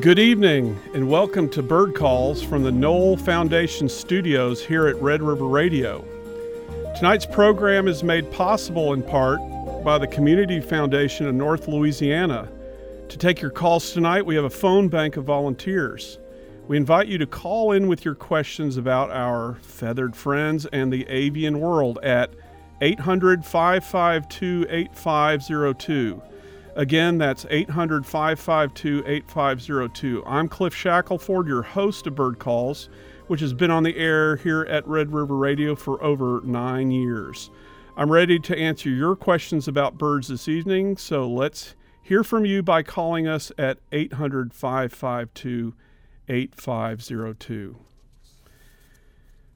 Good evening, and welcome to Bird Calls from the Knoll Foundation studios here at Red River Radio. Tonight's program is made possible in part by the Community Foundation of North Louisiana. To take your calls tonight, we have a phone bank of volunteers. We invite you to call in with your questions about our feathered friends and the avian world at 800 552 8502. Again, that's 800 552 8502. I'm Cliff Shackelford, your host of Bird Calls, which has been on the air here at Red River Radio for over nine years. I'm ready to answer your questions about birds this evening, so let's hear from you by calling us at 800 552 8502.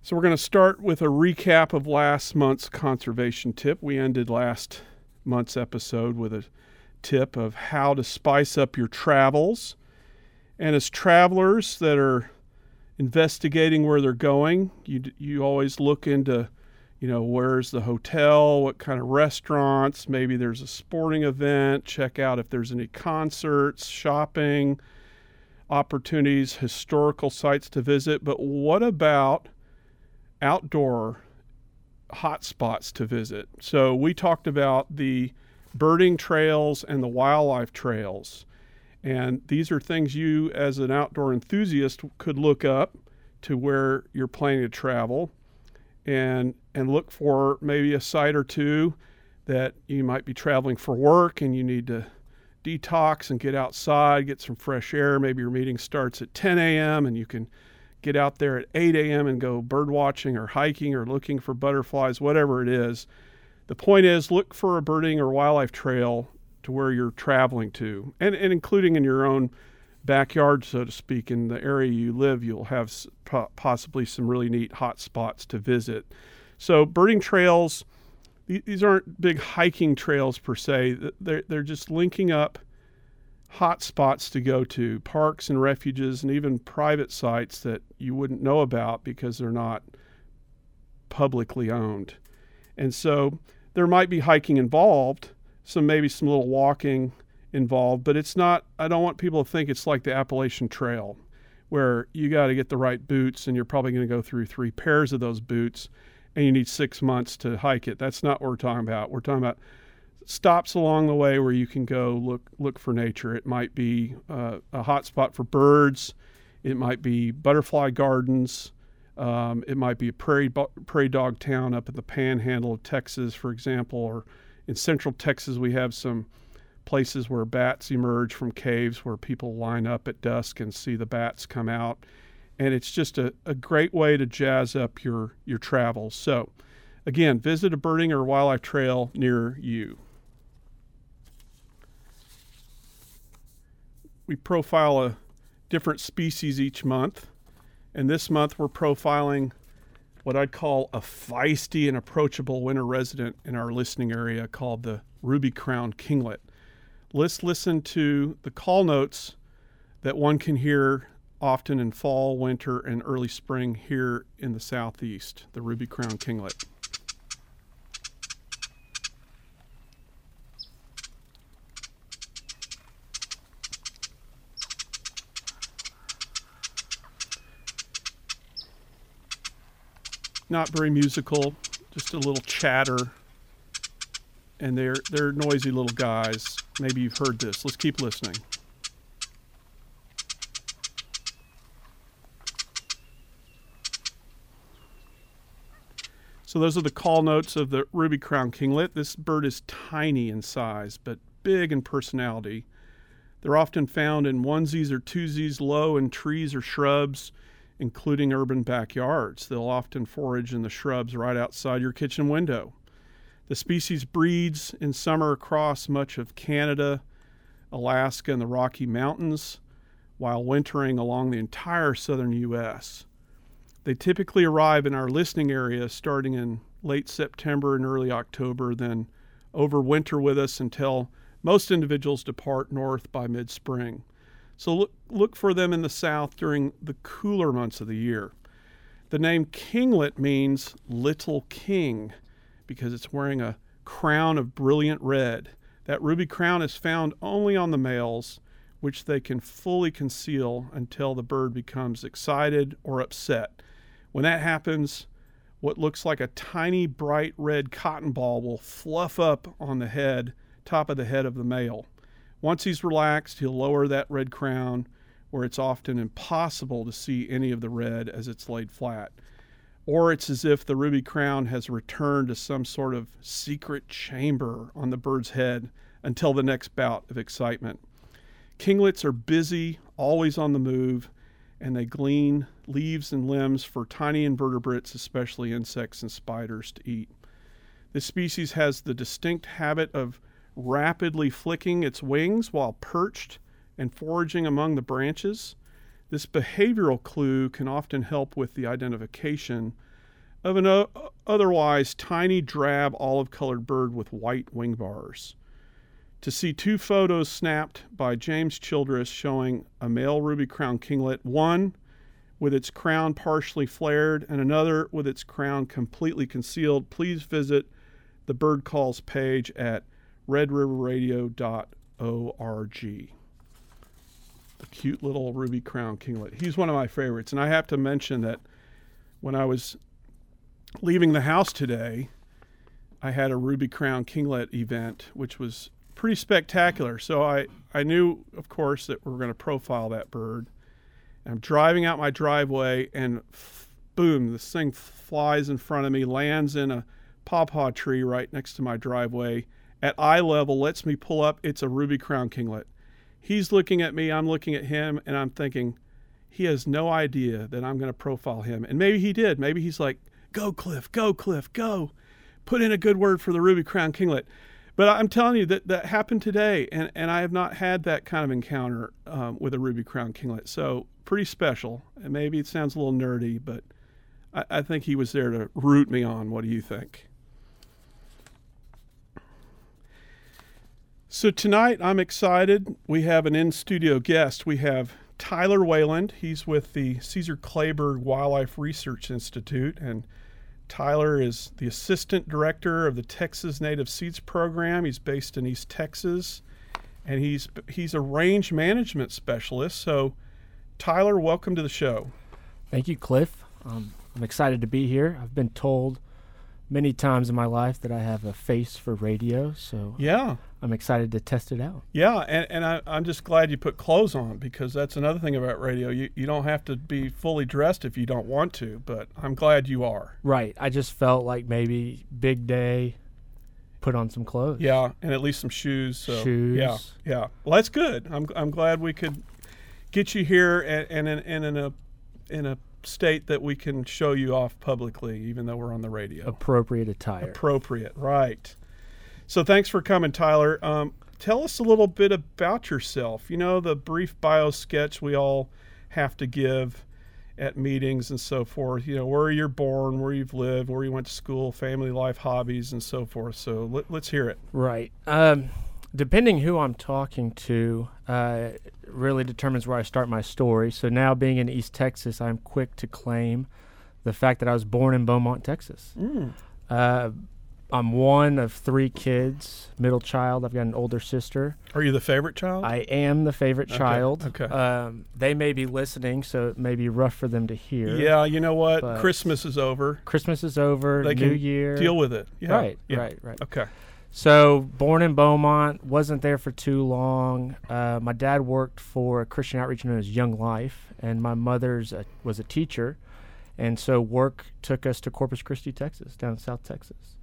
So, we're going to start with a recap of last month's conservation tip. We ended last month's episode with a tip of how to spice up your travels. And as travelers that are investigating where they're going, you you always look into, you know, where's the hotel, what kind of restaurants, maybe there's a sporting event, check out if there's any concerts, shopping, opportunities, historical sites to visit, but what about outdoor hotspots to visit? So we talked about the birding trails and the wildlife trails. And these are things you, as an outdoor enthusiast, could look up to where you're planning to travel and, and look for maybe a site or two that you might be traveling for work and you need to detox and get outside, get some fresh air. Maybe your meeting starts at 10 a.m. and you can get out there at 8 a.m. and go bird watching or hiking or looking for butterflies, whatever it is. The point is, look for a birding or wildlife trail to where you're traveling to, and, and including in your own backyard, so to speak, in the area you live, you'll have possibly some really neat hot spots to visit. So, birding trails, these aren't big hiking trails per se, they're, they're just linking up hot spots to go to, parks and refuges, and even private sites that you wouldn't know about because they're not publicly owned. And so there might be hiking involved, some maybe some little walking involved, but it's not, I don't want people to think it's like the Appalachian Trail where you got to get the right boots and you're probably going to go through three pairs of those boots and you need six months to hike it. That's not what we're talking about. We're talking about stops along the way where you can go look look for nature. It might be uh, a hot spot for birds. It might be butterfly gardens. Um, it might be a prairie, prairie dog town up in the panhandle of Texas, for example, or in central Texas, we have some places where bats emerge from caves where people line up at dusk and see the bats come out. And it's just a, a great way to jazz up your, your travels. So, again, visit a birding or wildlife trail near you. We profile a different species each month. And this month we're profiling what I'd call a feisty and approachable winter resident in our listening area called the ruby crowned kinglet. Let's listen to the call notes that one can hear often in fall, winter, and early spring here in the southeast, the ruby crowned kinglet. Not very musical, just a little chatter. And they're they're noisy little guys. Maybe you've heard this. Let's keep listening. So those are the call notes of the ruby crown kinglet. This bird is tiny in size, but big in personality. They're often found in onesies or twosies, low in trees or shrubs, including urban backyards. They'll often forage in the shrubs right outside your kitchen window. The species breeds in summer across much of Canada, Alaska, and the Rocky Mountains, while wintering along the entire southern U.S. They typically arrive in our listening area starting in late September and early October, then overwinter with us until most individuals depart north by mid spring. So look, look for them in the south during the cooler months of the year. The name kinglet means little king because it's wearing a crown of brilliant red. That ruby crown is found only on the males, which they can fully conceal until the bird becomes excited or upset. When that happens, what looks like a tiny bright red cotton ball will fluff up on the head, top of the head of the male. Once he's relaxed, he'll lower that red crown where it's often impossible to see any of the red as it's laid flat. Or it's as if the ruby crown has returned to some sort of secret chamber on the bird's head until the next bout of excitement. Kinglets are busy, always on the move, and they glean leaves and limbs for tiny invertebrates, especially insects and spiders, to eat. This species has the distinct habit of rapidly flicking its wings while perched and foraging among the branches. This behavioral clue can often help with the identification of an otherwise tiny drab olive colored bird with white wing bars to see two photos snapped by James Childress showing a male ruby crown kinglet, one with its crown partially flared and another with its crown completely concealed, please visit the Bird Calls page at redriverradio.org. The cute little ruby crown kinglet. He's one of my favorites. And I have to mention that when I was leaving the house today, I had a ruby crown kinglet event, which was pretty spectacular. So I, I knew, of course, that we are going to profile that bird. And I'm driving out my driveway, and boom, this thing flies in front of me, lands in a pawpaw tree right next to my driveway. At eye level, lets me pull up. It's a ruby crown kinglet. He's looking at me, I'm looking at him, and I'm thinking, he has no idea that I'm going to profile him. And maybe he did. Maybe he's like, go, Cliff, go, Cliff, go. Put in a good word for the ruby crown kinglet. But I'm telling you that that happened today, and, and I have not had that kind of encounter um, with a ruby crown kinglet. So pretty special. And maybe it sounds a little nerdy, but I, I think he was there to root me on. What do you think? So tonight I'm excited. We have an in studio guest. We have Tyler Wayland. He's with the Caesar Kleberg Wildlife Research Institute and Tyler is the assistant director of the Texas Native Seeds Program. He's based in East Texas, and he's he's a range management specialist. So, Tyler, welcome to the show. Thank you, Cliff. Um, I'm excited to be here. I've been told many times in my life that I have a face for radio. So yeah, I'm excited to test it out. Yeah, and, and I, am just glad you put clothes on because that's another thing about radio. You, you don't have to be fully dressed if you don't want to, but I'm glad you are. Right. I just felt like maybe big day, put on some clothes. Yeah, and at least some shoes. So, shoes. Yeah, yeah. Well, that's good. I'm, I'm glad we could get you here and, and, in, and in a in a state that we can show you off publicly, even though we're on the radio. Appropriate attire. Appropriate, right. So thanks for coming, Tyler. Um, tell us a little bit about yourself. You know, the brief bio sketch we all have to give at meetings and so forth. You know, where you're born, where you've lived, where you went to school, family life, hobbies, and so forth. So let, us hear it. Right. Um, depending who I'm talking to, uh, really determines where I start my story. So now, being in East Texas, I'm quick to claim the fact that I was born in Beaumont, Texas. Mm. Uh, I'm one of three kids, middle child. I've got an older sister. Are you the favorite child? I am the favorite okay. child. Okay. Um, they may be listening, so it may be rough for them to hear. Yeah, you know what? Christmas is over. Christmas is over. They New Year. Deal with it. Yeah. Right. Yeah. Right. Right. Okay. So, born in Beaumont, wasn't there for too long. Uh, my dad worked for a Christian outreach known as Young Life, and my mother's a, was a teacher. And so, work took us to Corpus Christi, Texas, down in South Texas.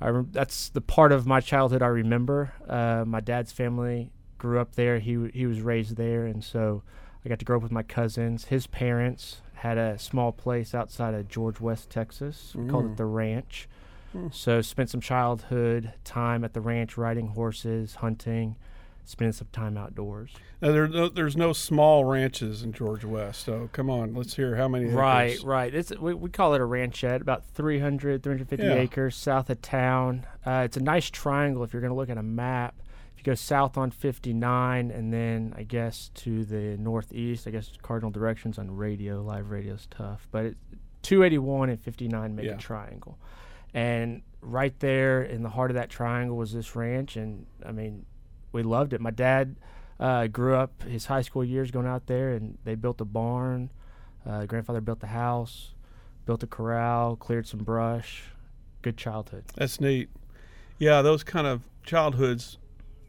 I rem- that's the part of my childhood I remember. Uh, my dad's family grew up there. He he was raised there, and so I got to grow up with my cousins. His parents had a small place outside of George West, Texas. We mm. called it mm. the Ranch Hmm. So spent some childhood time at the ranch riding horses, hunting, spending some time outdoors. Now there, no, there's no small ranches in George West. So come on, let's hear how many. Right, acres. right. It's we, we call it a ranchette, about 300, 350 yeah. acres south of town. Uh, it's a nice triangle if you're going to look at a map. If you go south on 59, and then I guess to the northeast, I guess cardinal directions on radio, live radio is tough, but it, 281 and 59 make yeah. a triangle. And right there in the heart of that triangle was this ranch, and I mean, we loved it. My dad Uh, grew up his high school years going out there, and they built a barn. Uh, grandfather built the house, built a corral, cleared some brush. Good childhood. That's neat. Yeah, those kind of childhoods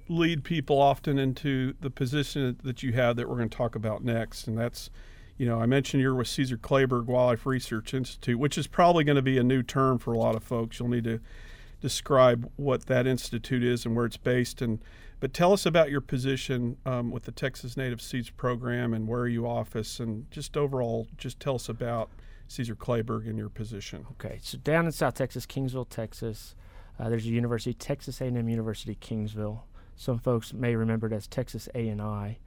lead people often into the position that you have that we're going to talk about next, and that's you know, I mentioned you're with Caesar Kleberg Wildlife Research Institute, which is probably going to be a new term for a lot of folks. You'll need to describe what that institute is and where it's based. And but tell us about your position um, with the Texas Native Seeds Program and where you office, and just overall, just tell us about Caesar Kleberg and your position. Okay, so down in South Texas, Kingsville, Texas, uh, there's a university, Texas A&M University, Kingsville. Some folks may remember it as Texas A&I.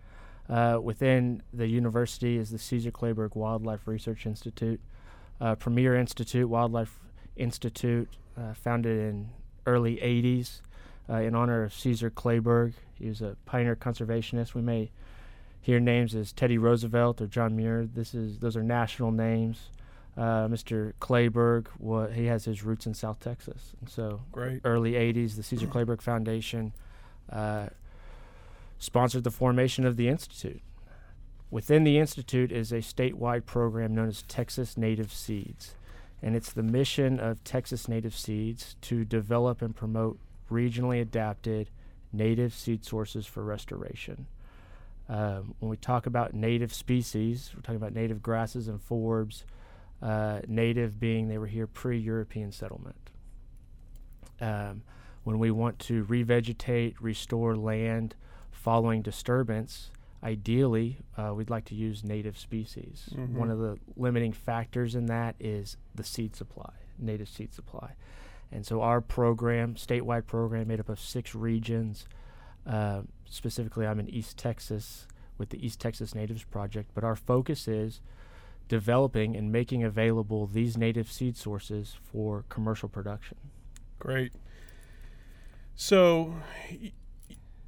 Uh, within the university is the Caesar Kleberg Wildlife Research Institute, uh, premier institute, wildlife institute, uh, founded in early 80s uh, in honor of Caesar Kleberg. He was a pioneer conservationist. We may hear names as Teddy Roosevelt or John Muir. This is those are national names. Uh, Mr. Kleberg, what he has his roots in South Texas, and so Great. early '80s, the Caesar Kleberg Foundation uh, sponsored the formation of the Institute. Within the Institute is a statewide program known as Texas Native Seeds, and it's the mission of Texas Native Seeds to develop and promote regionally adapted native seed sources for restoration. Um, when we talk about native species, we're talking about native grasses and forbs, uh, native being they were here pre European settlement. Um, when we want to revegetate, restore land, following disturbance, ideally, uh, we'd like to use native species. Mm-hmm. One of the limiting factors in that is the seed supply, native seed supply. And so our program, statewide program, made up of six regions. Uh, specifically, I'm in East Texas with the East Texas Natives Project, but our focus is developing and making available these native seed sources for commercial production. Great. So,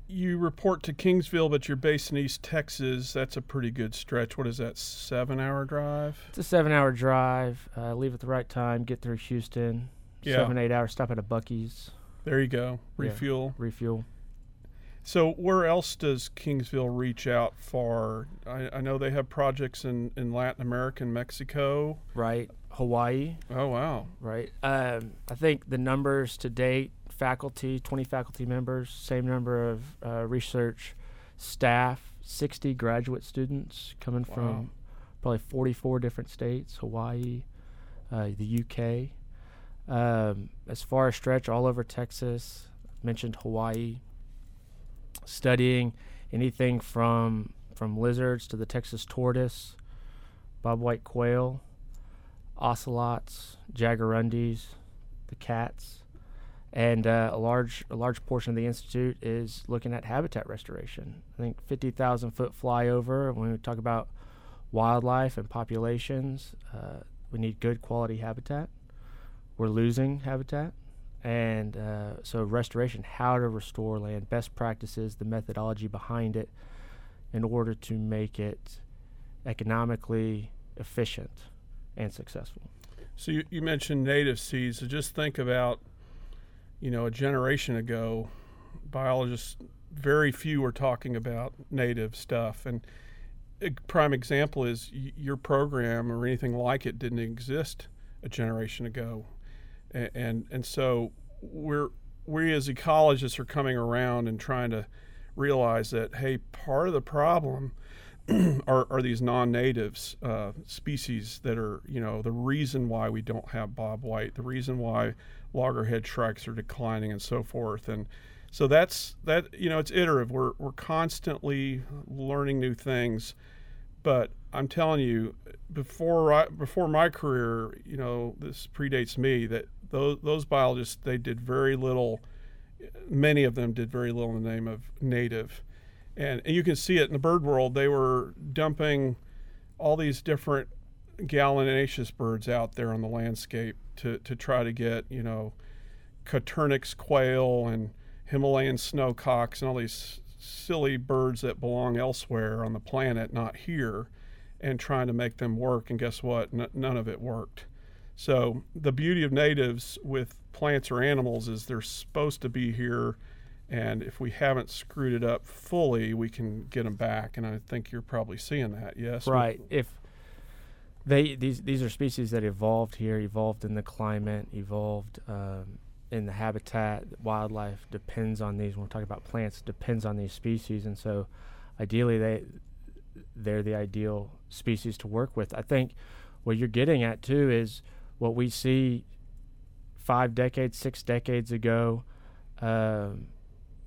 you report to Kingsville, but you're based in East Texas. That's a pretty good stretch. What is that, seven hour drive? It's a seven hour drive. Uh, leave at the right time, get through Houston. Yeah. Seven, eight hours, stop at a Buc-ee's, There you go. Yeah. Refuel. refuel. So, where else does Kingsville reach out for? I, I know they have projects in, in Latin America and Mexico. Right. Hawaii, Oh, wow. right. Um, I think the numbers to date faculty, 20 faculty members, same number of uh, research staff, 60 graduate students coming Wow. from probably 44 different states, Hawaii, uh, the UK. Um, as far as stretch all over Texas, mentioned Hawaii, studying anything from from lizards to the Texas tortoise, bobwhite quail, ocelots, jaguarundis, the cats, and uh, a large a large portion of the institute is looking at habitat restoration. I think 50,000 foot flyover. When we talk about wildlife and populations, uh, we need good quality habitat. We're losing habitat, and uh, so restoration, how to restore land, best practices, the methodology behind it, in order to make it economically efficient and successful. So, you, you mentioned native seeds. So, just think about, you know, a generation ago, biologists, very few were talking about native stuff. And a prime example is y- your program or anything like it didn't exist a generation ago. And, and, so, we're, we as ecologists are coming around and trying to realize that, hey, part of the problem are, are these non-natives uh, species that are you know the reason why we don't have bob white the reason why loggerhead shrikes are declining and so forth. And so that's that you know it's iterative. We're, we're constantly learning new things. But i'm telling you before I, before my career you know this predates me that those, those biologists they did very little many of them did very little in the name of native and, and you can see it in the bird world. They were dumping all these different gallinaceous birds out there on the landscape to, to try to get, you know, Coturnix quail and Himalayan snowcocks and all these silly birds that belong elsewhere on the planet, not here, and trying to make them work. And guess what? N- none of it worked. So the beauty of natives with plants or animals is they're supposed to be here And if we haven't screwed it up fully, we can get them back. And I think you're probably seeing that. Yes. Right. If they these these are species that evolved here, evolved in the climate, evolved um, in the habitat. Wildlife depends on these. When we're talking about plants, depends on these species, and so ideally they they're the ideal species to work with. I think what you're getting at too is what we see five decades, six decades ago. Um,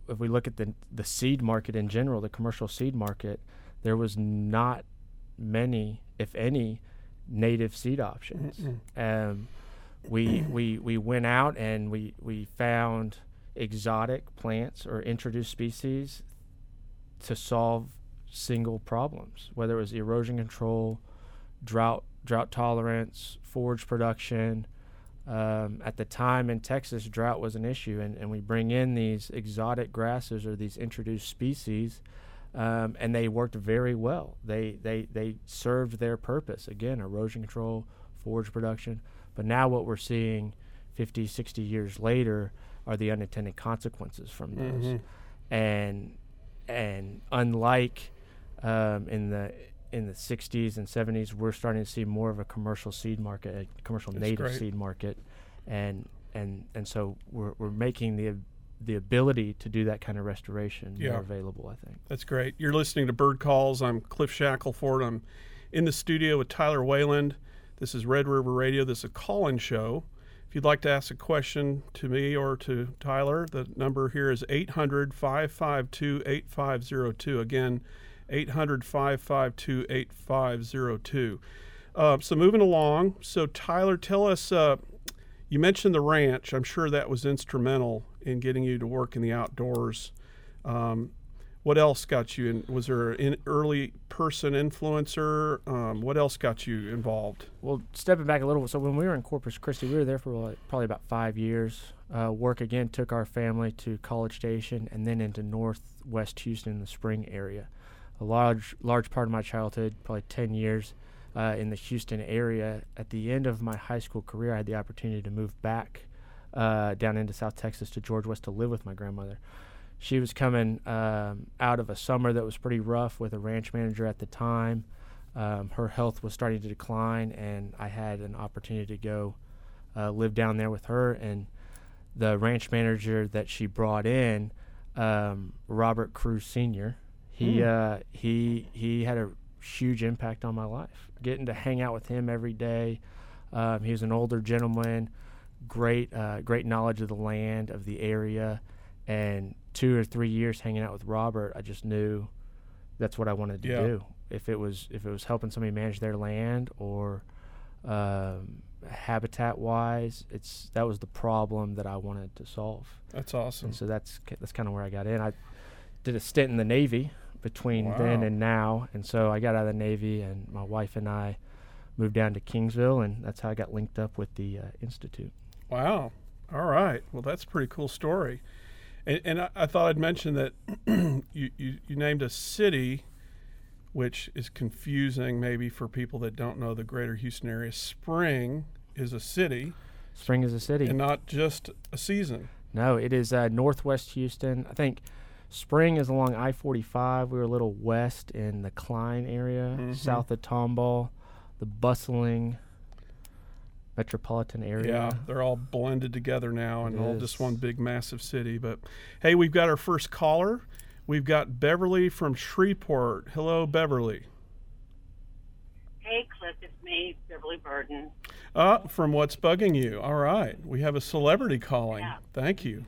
if we look at the the seed market in general, the commercial seed market, there was not many, if any, native seed options. Um, we we we went out and we we found exotic plants or introduced species to solve single problems, whether it was erosion control, drought drought tolerance, forage production. Um, at the time in Texas, drought was an issue, and, and we bring in these exotic grasses or these introduced species, um, and they worked very well. They, they, they served their purpose again, erosion control, forage production. But now, what we're seeing 50, 60 years later are the unintended consequences from those. Mm-hmm. And, and unlike um, in the in the 60s and 70s, we're starting to see more of a commercial seed market, a commercial That's native great. seed market, and and and so we're we're making the the ability to do that kind of restoration Yeah. more available. I think. That's great. You're listening to Bird Calls. I'm Cliff Shackelford. I'm in the studio with Tyler Wayland. This is Red River Radio. This is a call-in show. If you'd like to ask a question to me or to Tyler, the number here is 800 552 8502. Again, 800 552 8502. Uh, So moving along. So, Tyler, tell us uh, you mentioned the ranch. I'm sure that was instrumental in getting you to work in the outdoors. Um, what else got you in? Was there an early person influencer? Um, what else got you involved? Well, stepping back a little, so when we were in Corpus Christi, we were there for probably about five years. Uh, work again took our family to College Station and then into Northwest Houston in the Spring area. A large, large part of my childhood, probably 10 years, uh, in the Houston area. At the end of my high school career, I had the opportunity to move back uh, down into South Texas to George West to live with my grandmother. She was coming um, out of a summer that was pretty rough with a ranch manager at the time. Um, her health was starting to decline, and I had an opportunity to go uh, live down there with her. And the ranch manager that she brought in, um, Robert Cruz Sr., he Hmm. uh, he he had a huge impact on my life. Getting to hang out with him every day. Um, he was an older gentleman, great uh, great knowledge of the land of the area, and two or three years hanging out with Robert, I just knew that's what I wanted to Yeah. do. If it was if it was helping somebody manage their land or um, habitat wise, it's that was the problem that I wanted to solve. That's awesome. And so that's that's kind of where I got in. I did a stint in the Navy between then and now, and so I got out of the Navy, and my wife and I moved down to Kingsville, and that's how I got linked up with the uh, institute. Wow. All right. Well, that's a pretty cool story. And, and I, I thought I'd mention that you, you, you named a city, which is confusing maybe for people that don't know the greater Houston area. Spring is a city Spring is a city. and not just a season. No, it is uh, northwest Houston. I think Spring is along I 45. We were a little west in the Klein area, Mhm. south of Tomball, the bustling metropolitan area. Yeah, they're all blended together now and all just one big massive city. But hey, we've got our first caller. We've got Beverly from Shreveport. Hello, Beverly. Hey, Cliff, it's me, Beverly Burden. Uh, from what's bugging you? All right, we have a celebrity calling. Yeah. Thank you.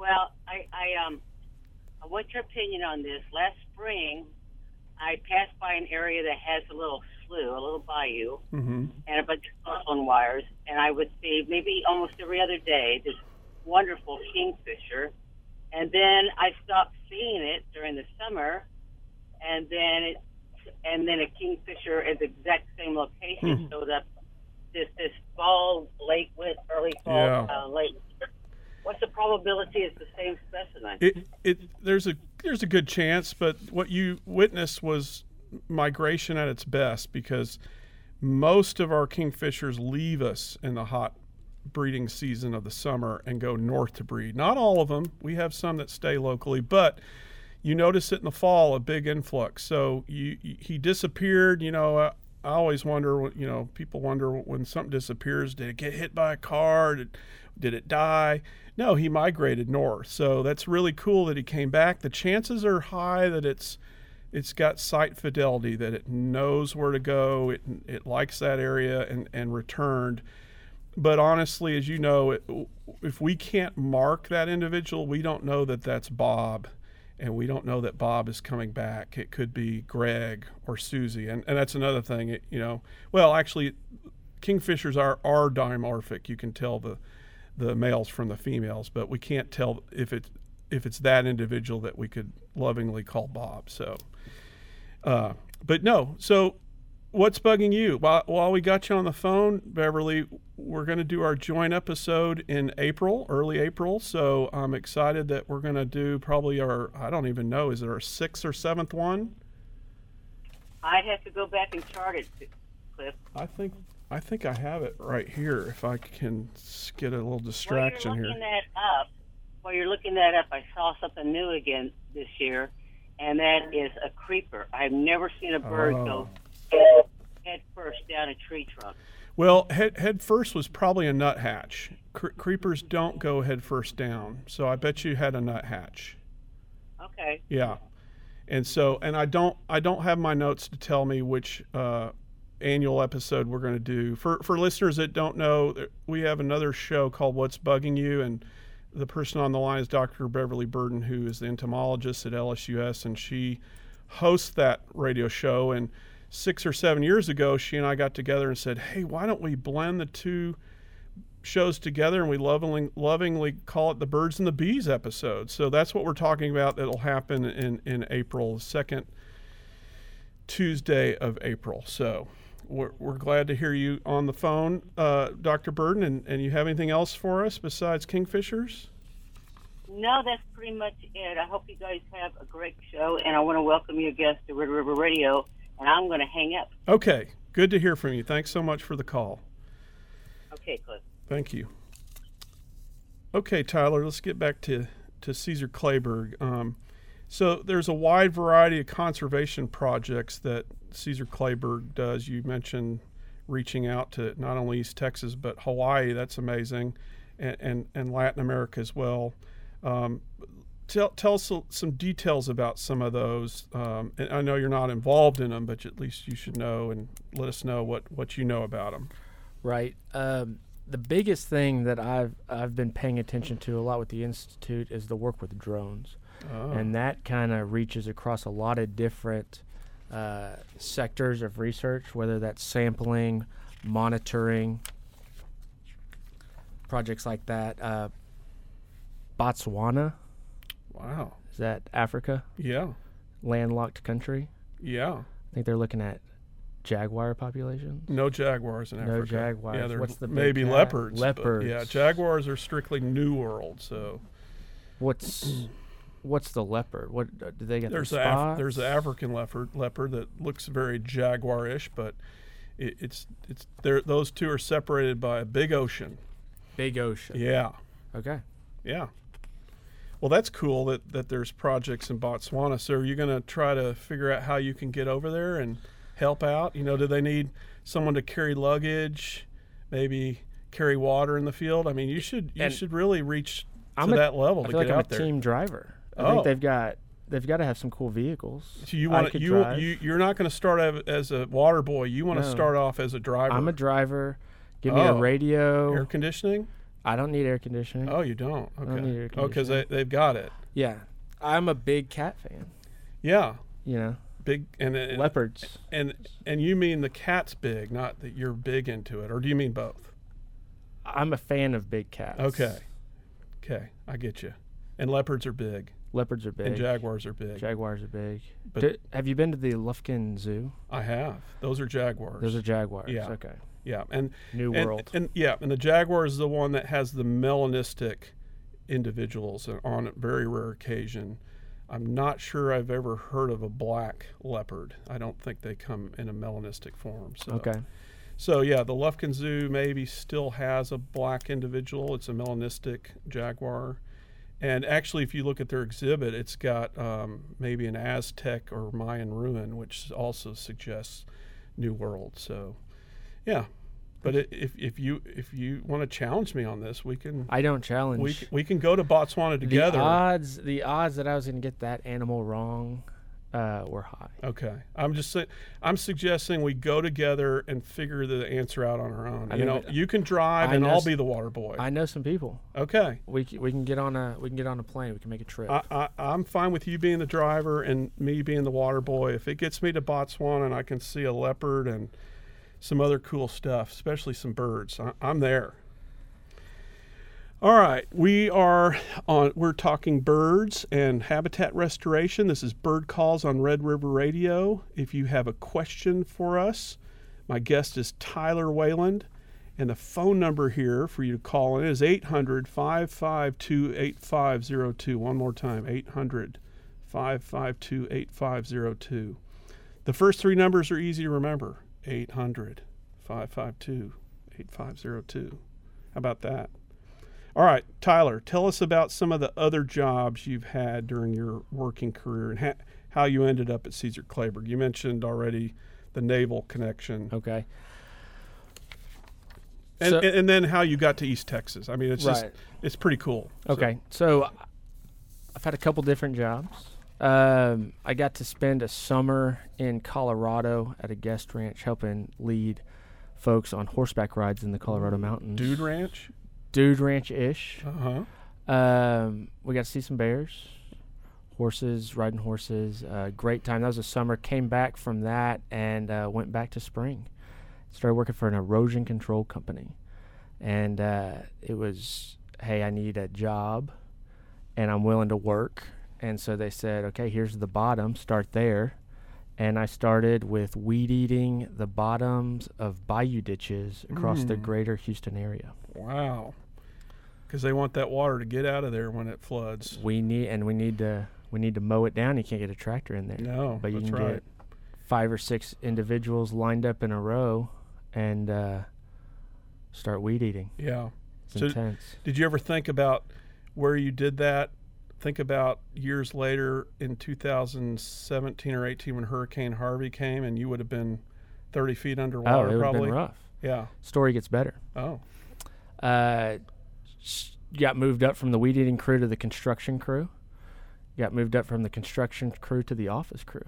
Well, I, I um, what's your opinion on this? Last spring, I passed by an area that has a little slough, a little bayou, hmm and a bunch of telephone wires, and I would see maybe almost every other day this wonderful kingfisher, and then I stopped seeing it during the summer, and then it, and then a kingfisher at the exact same location Hmm. showed up this this fall, late with early fall, Yeah. uh, late. What's the probability it's the same specimen? It it there's a there's a good chance, but what you witnessed was migration at its best because most of our kingfishers leave us in the hot breeding season of the summer and go north to breed. Not all of them. We have some that stay locally, but you notice it in the fall a big influx. So you, you he disappeared. You know, uh, I always wonder. You know, people wonder when something disappears. Did it get hit by a car? Did did it die? No, he migrated north. So that's really cool that he came back. The chances are high that it's it's got site fidelity that it knows where to go. It it likes that area and and returned. But honestly, as you know, it, if we can't mark that individual, we don't know that that's Bob and we don't know that Bob is coming back. It could be Greg or Susie, and, and that's another thing. It, you know, well, actually, kingfishers are are dimorphic. You can tell the the males from the females, but we can't tell if it's if it's that individual that we could lovingly call Bob. So, uh, but no. So, what's bugging you? While, while we got you on the phone, Beverly, we're going to do our joint episode in April, early April. So I'm excited that we're going to do probably our I don't even know is it our sixth or seventh one? I'd have to go back and chart it, Cliff. I think I think I have it right here. If I can get a little distraction while you're here. looking that up, while you're looking that up, I saw something new again this year, and that is a creeper. I've never seen a bird go Oh. head first down a tree trunk. Well, head, head first was probably a nuthatch. Cre- creepers don't go head first down, so I bet you had a nuthatch. Okay. Yeah, and so and I don't I don't have my notes to tell me which uh, annual episode we're going to do. For for listeners that don't know, we have another show called What's Bugging You, and the person on the line is Dr. Beverly Burden, who is the entomologist at LSUS, and she hosts that radio show. And six or seven years ago, she and I got together and said, "Hey, why don't we blend the two shows together and we lovingly lovingly call it the birds and the bees episode? So that's what we're talking about. That'll happen in in april the second tuesday of april. So we're, we're glad to hear you on the phone uh, dr burden. And, and you have anything else for us besides kingfishers? No, that's pretty much it. I hope you guys have a great show, and I want to welcome your guest to Red River Radio. And I'm going to hang up. okay good to hear from you thanks so much for the call Okay, Cliff. Thank you. Okay, Tyler, let's get back to, to Caesar Kleberg. Um, so there's a wide variety of conservation projects that Caesar Kleberg does. You mentioned reaching out to not only East Texas, but Hawaii. That's amazing. And, and, and Latin America as well. Um, tell, tell us some details about some of those. Um, and I know you're not involved in them, but at least you should know and let us know what, what you know about them. Right. Um, the biggest thing that I've I've been paying attention to a lot with the institute is the work with drones, Oh. and that kind of reaches across a lot of different uh, sectors of research, whether that's sampling, monitoring, projects like that. Uh, Botswana wow. is that Africa, Yeah. landlocked country. Yeah. I think they're looking at jaguar populations. No jaguars in Africa. No jaguars. Yeah, What's the maybe cat? leopards. Leopards. yeah, jaguars are strictly New World. So What's what's the leopard? What uh, do they get? there's the Af- there's an African leopard leopard that looks very jaguarish, but it, it's it's there. Those two are separated by a big ocean. big ocean. Yeah, Okay. yeah. Well, that's cool that, that there's projects in Botswana. So, are you going to try to figure out how you can get over there and help out? You know, do they need someone to carry luggage, maybe carry water in the field? I mean, you should you And should really reach I'm to a- that level I to feel get like I'm out a there. team driver. I Oh. think they've got they've got to have some cool vehicles. So you want you, drive. you you're not going to start as a water boy. You want to No. start off as a driver. I'm a driver. Give me a Oh. radio. air conditioning. I don't need air conditioning. Oh, you don't. Okay. don't need air oh, because they they've got it. Yeah. I'm a big cat fan. Yeah, You know, big and and, leopards. and and you mean the cat's big, not that you're big into it, or do you mean both? I'm a fan of big cats. Okay. Okay, I get you. And leopards are big, Leopards are big. and jaguars are big. Jaguars are big. But- Di- have you been to the Lufkin Zoo? I have. Those are jaguars. Those are jaguars. Yeah. Okay. Yeah, and New and, World. And yeah, and the jaguar is the one that has the melanistic individuals on a very rare occasion. I'm not sure I've ever heard of a black leopard. I don't think they come in a melanistic form. So, okay. So yeah, the Lufkin Zoo maybe still has a black individual. It's a melanistic jaguar, and actually, if you look at their exhibit, it's got um, maybe an Aztec or Mayan ruin, which also suggests New World. So, yeah. But if, if you if you want to challenge me on this, we can I don't challenge. we, we can go to Botswana together. The odds, the odds that I was going to get that animal wrong, uh, were high. Okay, I'm just saying. I'm suggesting we go together and figure the answer out on our own. I you know you can drive, I and I'll s- be the water boy. I know some people. okay, We c- we can get on a we can get on a plane. We can make a trip. I, I, I'm fine with you being the driver and me being the water boy. If it gets me to Botswana and I can see a leopard and some other cool stuff, especially some birds, I, I'm there. All right, we are on. We're talking birds and habitat restoration. This is Bird Calls on Red River Radio. If you have a question for us, my guest is Tyler Wayland, and the phone number here for you to call in is 800 552 8502. One more time 800 552 8502. The first three numbers are easy to remember 800 552 8502. How about that? All right, Tyler, tell us about some of the other jobs you've had during your working career and ha- how you ended up at Caesar Kleberg. You mentioned already the naval connection, okay. and, So- and, then how you got to East Texas. I mean, it's just it's pretty cool. So- Okay, so I've had a couple different jobs. Um, I got to spend a summer in Colorado at a guest ranch helping lead folks on horseback rides in the Colorado mountains. Dude Ranch. Dude Ranch ish. Uh huh. Um, we got to see some bears, horses, riding horses. Uh, great time. That was a summer. Came back from that and uh, went back to spring. Started working for an erosion control company, and uh, it was, hey, I need a job, and I'm willing to work. And so they said, okay, here's the bottom. Start there. And I started with weed eating the bottoms of bayou ditches across the Mm. greater Houston area. Wow. Because they want that water to get out of there when it floods. We need and we need to we need to mow it down. You can't get a tractor in there, No, but you can right. get five or six individuals lined up in a row and uh, start weed eating. Yeah. It's So- intense. Did you ever think about where you did that? Think about years later in 2017 or 18 when Hurricane Harvey came and you would have been 30 feet underwater. Oh, it would have probably. been rough. Yeah. Story gets better. Oh. Uh, got moved up from the weed eating crew to the construction crew. Got moved up from the construction crew to the office crew.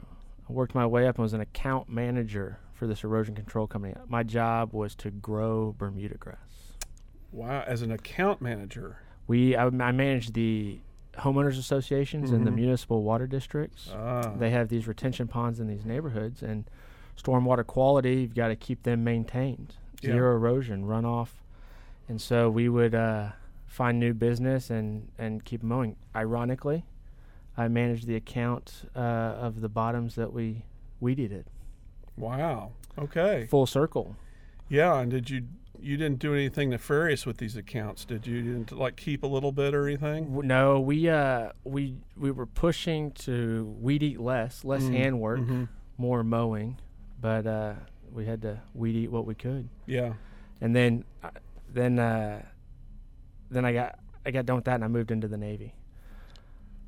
I worked my way up and was an account manager for this erosion control company. My job was to grow Bermuda grass. Wow. As an account manager. We I, I managed the homeowners associations and the Mhm. municipal water districts. Ah. They have these retention ponds in these neighborhoods, and stormwater quality you've got to keep them maintained, Yeah. zero erosion, runoff, and so we would uh, find new business and and keep mowing. Ironically, I managed the account uh, of the bottoms that we weeded it. wow. Okay. Full circle. Yeah. And did you you didn't do anything nefarious with these accounts, did you? You didn't like keep a little bit or anything? No, we uh we we were pushing to weed eat less, less Mm, hand work, mhm. more mowing, but uh, we had to weed eat what we could. Yeah. And then uh, then uh, then I got I got done with that and I moved into the Navy.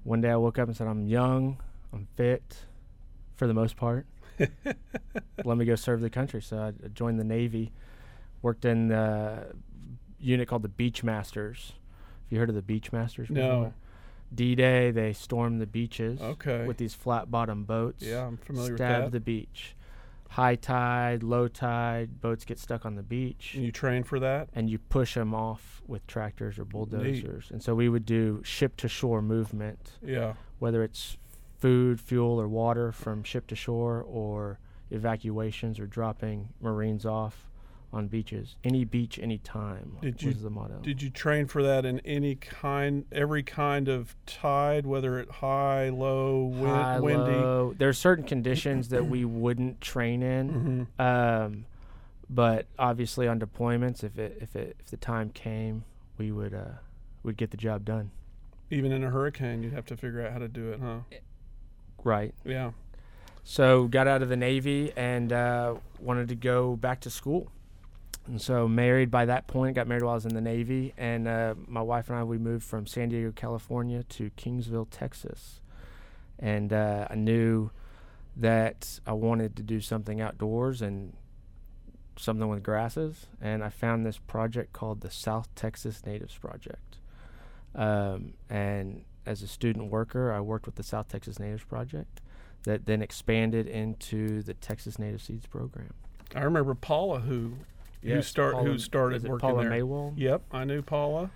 One day I woke up and said I'm young, I'm fit, for the most part. Let me go serve the country. So I joined the Navy, worked in the unit called the Beachmasters. Have you heard of the Beachmasters? No. D-Day, they storm the beaches Okay. with these flat bottom boats. yeah, I'm familiar stab with that. Stab the beach. High tide, low tide, boats get stuck on the beach, and you train for that? and you push them off with tractors or bulldozers. And so we would do ship to shore movement, Yeah. whether it's food, fuel, or water from ship to shore, or evacuations or dropping Marines off on beaches. Any beach, any time Did you- the motto. Did you train for that in any kind, every kind of tide, whether it high, low, win- High, windy? low. are certain conditions that we wouldn't train in. hmm Um, but obviously on deployments, if it if it if the time came, we would uh would get the job done. Even in a hurricane, you'd have to figure out how to do it, huh? Right. Yeah. So got out of the Navy and uh, wanted to go back to school. And so married by that point, got married while I was in the Navy, and uh, my wife and I we moved from San Diego, California, to Kingsville, Texas, and uh, I knew that I wanted to do something outdoors and something with grasses, and I found this project called the South Texas Natives Project. Um, and as a student worker, I worked with the South Texas Natives Project, that then expanded into the Texas Native Seeds program. I remember Paula who who start Paula- who started working Paula there. Maywell? Yep, I knew Paula.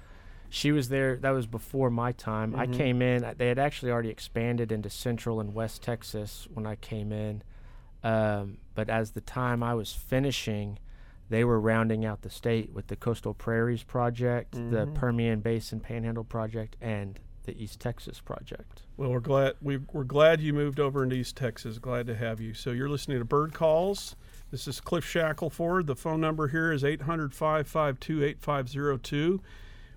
She was there. That was before my time. I Mhm. came in. They had actually already expanded into Central and West Texas when I came in. Um, but as the time I was finishing, they were rounding out the state with the Coastal Prairies Project, the Mhm. Permian Basin Panhandle Project, and the East Texas Project. Well, we're glad we're glad you moved over into East Texas. Glad to have you. So you're listening to Bird Calls. This is Cliff Shackelford. The phone number here is 800-552-8502.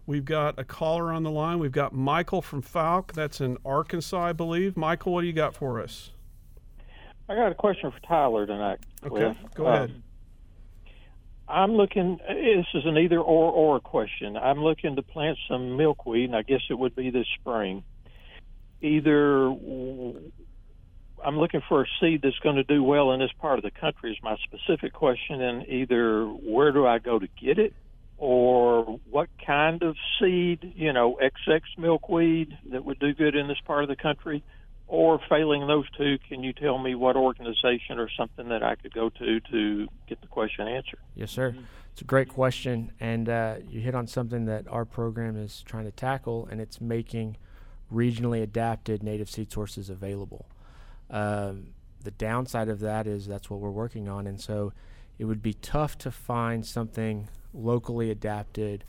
We've got a caller on the line. We've got Michael from Fouke. That's in Arkansas, I believe. Michael, what do you got for us? I got a question for Tyler tonight. Okay, Cliff. go Uh, ahead. I'm looking. This is an either or or question. I'm looking to plant some milkweed, and I guess it would be this spring. Either I'm looking for a seed that's going to do well in this part of the country. Is my specific question, and either where do I go to get it, or what kind of seed? You know, XX milkweed that would do good in this part of the country. Or failing those two, can you tell me what organization or something that I could go to to get the question answered? Yes, sir. It's a great question, and uh, you hit on something that our program is trying to tackle, and it's making regionally adapted native seed sources available. Um, the downside of that is that's what we're working on, and so it would be tough to find something locally adapted,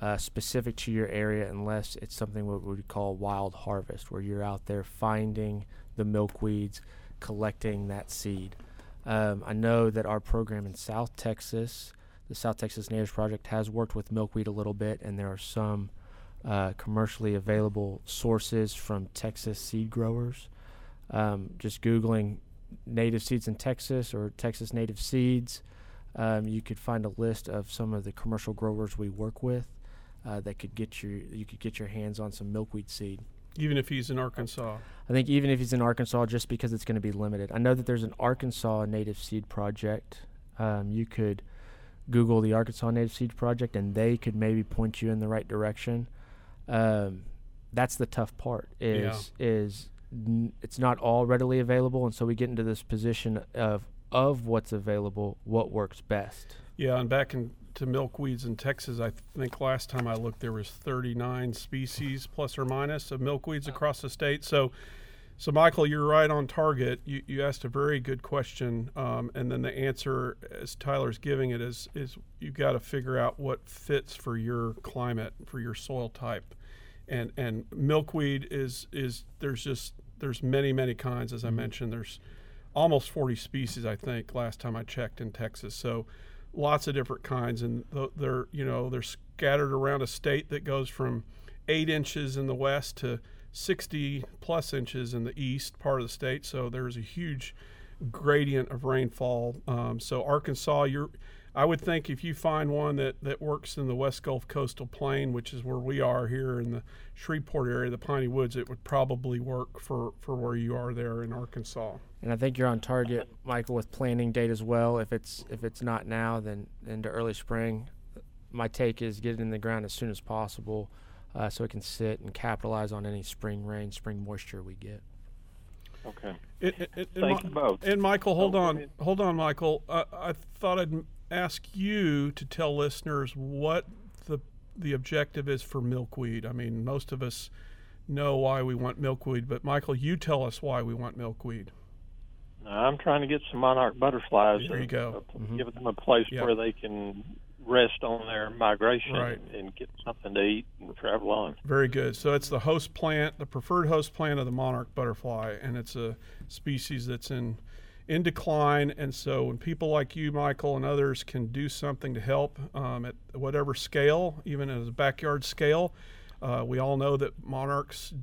uh, specific to your area, unless it's something what we would call wild harvest, where you're out there finding the milkweeds, collecting that seed. Um, I know that our program in South Texas, the South Texas Natives Project, has worked with milkweed a little bit, and there are some uh, commercially available sources from Texas seed growers. Um, just Googling native seeds in Texas or Texas native seeds, um, you could find a list of some of the commercial growers we work with uh, that could get you you could get your hands on some milkweed seed. Even if he's in Arkansas. I think even if he's in Arkansas, just because it's going to be limited. I know that there's an Arkansas Native Seed Project. Um, you could Google the Arkansas Native Seed Project, and they could maybe point you in the right direction. Um, that's the tough part. Is is n- it's not all readily available, and so we get into this position of of what's available, what works best. Yeah, and back in to milkweeds in Texas, I think last time I looked there was 39 species plus or minus of milkweeds across the state. So, so Michael, you're right on target. You, you asked a very good question, um, and then the answer, as Tyler's giving it, is is you've got to figure out what fits for your climate, for your soil type, and and milkweed is is there's just there's many many kinds as I mentioned. There's almost 40 species I think last time I checked in Texas. So lots of different kinds, and they're you know they're scattered around a state that goes from eight inches in the west to 60 plus inches in the east part of the state. So there's a huge gradient of rainfall. Um, so Arkansas, you're I would think if you find one that, that works in the West Gulf coastal plain, which is where we are here in the Shreveport area, the Piney Woods, it would probably work for, for where you are there in Arkansas. And I think you're on target, Michael, with planting date as well. If it's if it's not now, then into early spring. My take is get it in the ground as soon as possible, uh, so it can sit and capitalize on any spring rain, spring moisture we get. Okay. It, it, it, and Thank Mi- you both. And Michael, hold Oh, on, hold on, Michael. Uh, I thought I'd m- ask you to tell listeners what the the objective is for milkweed. I mean, most of us know why we want milkweed, but Michael, you tell us why we want milkweed. I'm trying to get some monarch butterflies. There you and, go. uh, Mhm. Give them a place Yeah. where they can rest on their migration Right. and, and get something to eat and travel on. Very good. So it's the host plant, the preferred host plant of the monarch butterfly, and it's a species that's in in decline. And so when people like you, Michael, and others can do something to help um, at whatever scale, even at a backyard scale, uh, we all know that monarchs